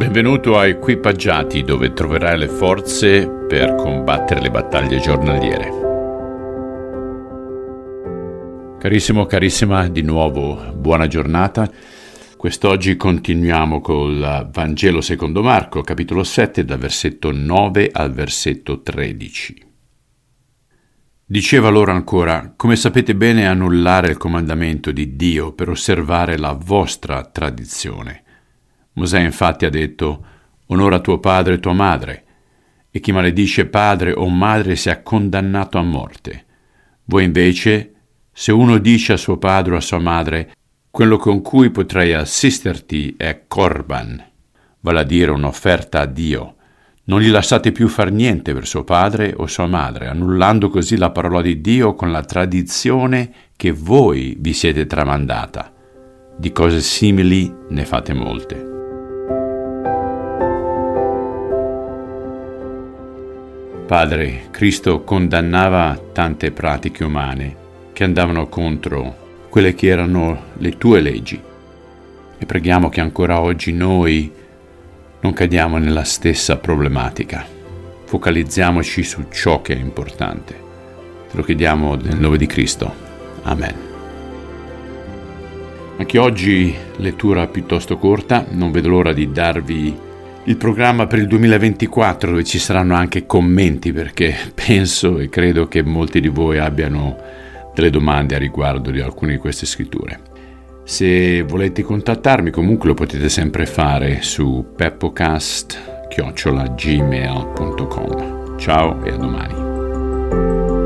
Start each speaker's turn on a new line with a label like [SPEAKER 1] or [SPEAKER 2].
[SPEAKER 1] Benvenuto a Equipaggiati dove troverai le forze per combattere le battaglie giornaliere. Carissimo, carissima, di nuovo buona giornata. Quest'oggi continuiamo col Vangelo secondo Marco, capitolo 7, dal versetto 9 al versetto 13. Diceva loro ancora, come sapete bene annullare il comandamento di Dio per osservare la vostra tradizione. Mosè infatti ha detto, onora tuo padre e tua madre, e chi maledice padre o madre sia condannato a morte. Voi invece, se uno dice a suo padre o a sua madre, quello con cui potrei assisterti è Corban, vale a dire un'offerta a Dio, non gli lasciate più far niente per suo padre o sua madre, annullando così la parola di Dio con la tradizione che voi vi siete tramandata. Di cose simili ne fate molte. Padre, Cristo condannava tante pratiche umane che andavano contro quelle che erano le tue leggi e preghiamo che ancora oggi noi non cadiamo nella stessa problematica. Focalizziamoci su ciò che è importante. Te lo chiediamo nel nome di Cristo. Amen. Anche oggi lettura piuttosto corta, non vedo l'ora di darvi il programma per il 2024 dove ci saranno anche commenti perché penso e credo che molti di voi abbiano delle domande a riguardo di alcune di queste scritture. Se volete contattarmi comunque lo potete sempre fare su peppocast.gmail.com Ciao e a domani.